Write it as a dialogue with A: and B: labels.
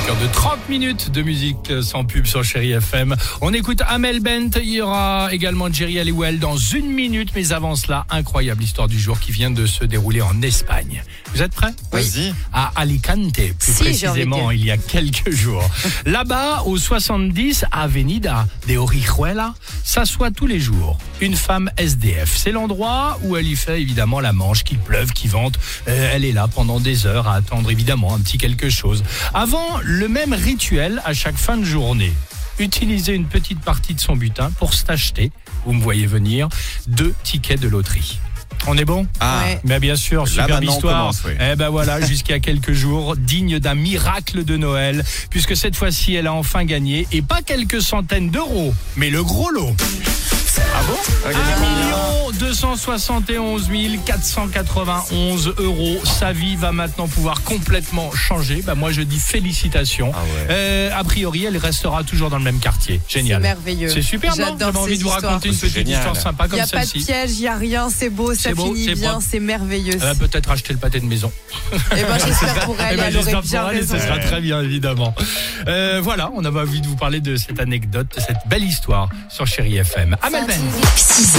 A: Au cœur de 30 minutes de musique sans pub sur Chéri FM. On écoute Amel Bent, il y aura également Jerry Halliwell dans une minute, mais avant cela, incroyable histoire du jour qui vient de se dérouler en Espagne. Vous êtes prêts?
B: Vas-y.
A: À Alicante, plus
C: Si, de
A: précisément, il y a quelques jours. Là-bas, au 70 Avenida de Orihuela, s'assoit tous les jours une femme SDF. C'est l'endroit où elle y fait évidemment la manche, qu'il pleuve, qu'il vente. Euh, elle est là pendant des heures à attendre évidemment un petit quelque chose. Avant, le même rituel à chaque fin de journée. Utiliser une petite partie de son butin pour s'acheter, vous me voyez venir, deux tickets de loterie. On est bon?
B: Ah,
C: Ouais.
A: mais bien sûr,
B: Là,
A: superbe
B: maintenant, on
A: histoire.
B: commence, oui.
A: Eh ben voilà, jusqu'à quelques jours, digne d'un miracle de Noël, puisque cette fois-ci, elle a enfin gagné, et pas quelques centaines d'euros, mais le gros lot.
B: ah bon?
A: 1 271 491 euros. Sa vie va maintenant pouvoir complètement changer. Bah, moi, je dis félicitations.
B: Ah ouais.
A: Euh, a priori, elle restera toujours dans le même quartier. Génial.
C: C'est merveilleux.
A: C'est super, non J'avais envie de vous
C: histoires.
A: raconter une petite
B: génial.
A: histoire sympa
C: Il
A: comme
C: n'y a pas de
A: celle-ci.
C: piège, il n'y a rien, c'est beau, ça
A: C'est beau,
C: finit
A: c'est
C: bien,
A: propre.
C: c'est merveilleux.
A: Elle va peut-être acheter le pâté de maison.
C: Et ben j'espère pour
A: Eh
C: elle,
A: ben,
C: elle aurait
A: j'espère
C: bien
A: pour elle, et
C: raison.
A: ce sera très bien, évidemment. Euh, voilà, on avait envie de vous parler de cette anecdote, de cette belle histoire sur Chéri FM. Amel Ben.
D: 6h,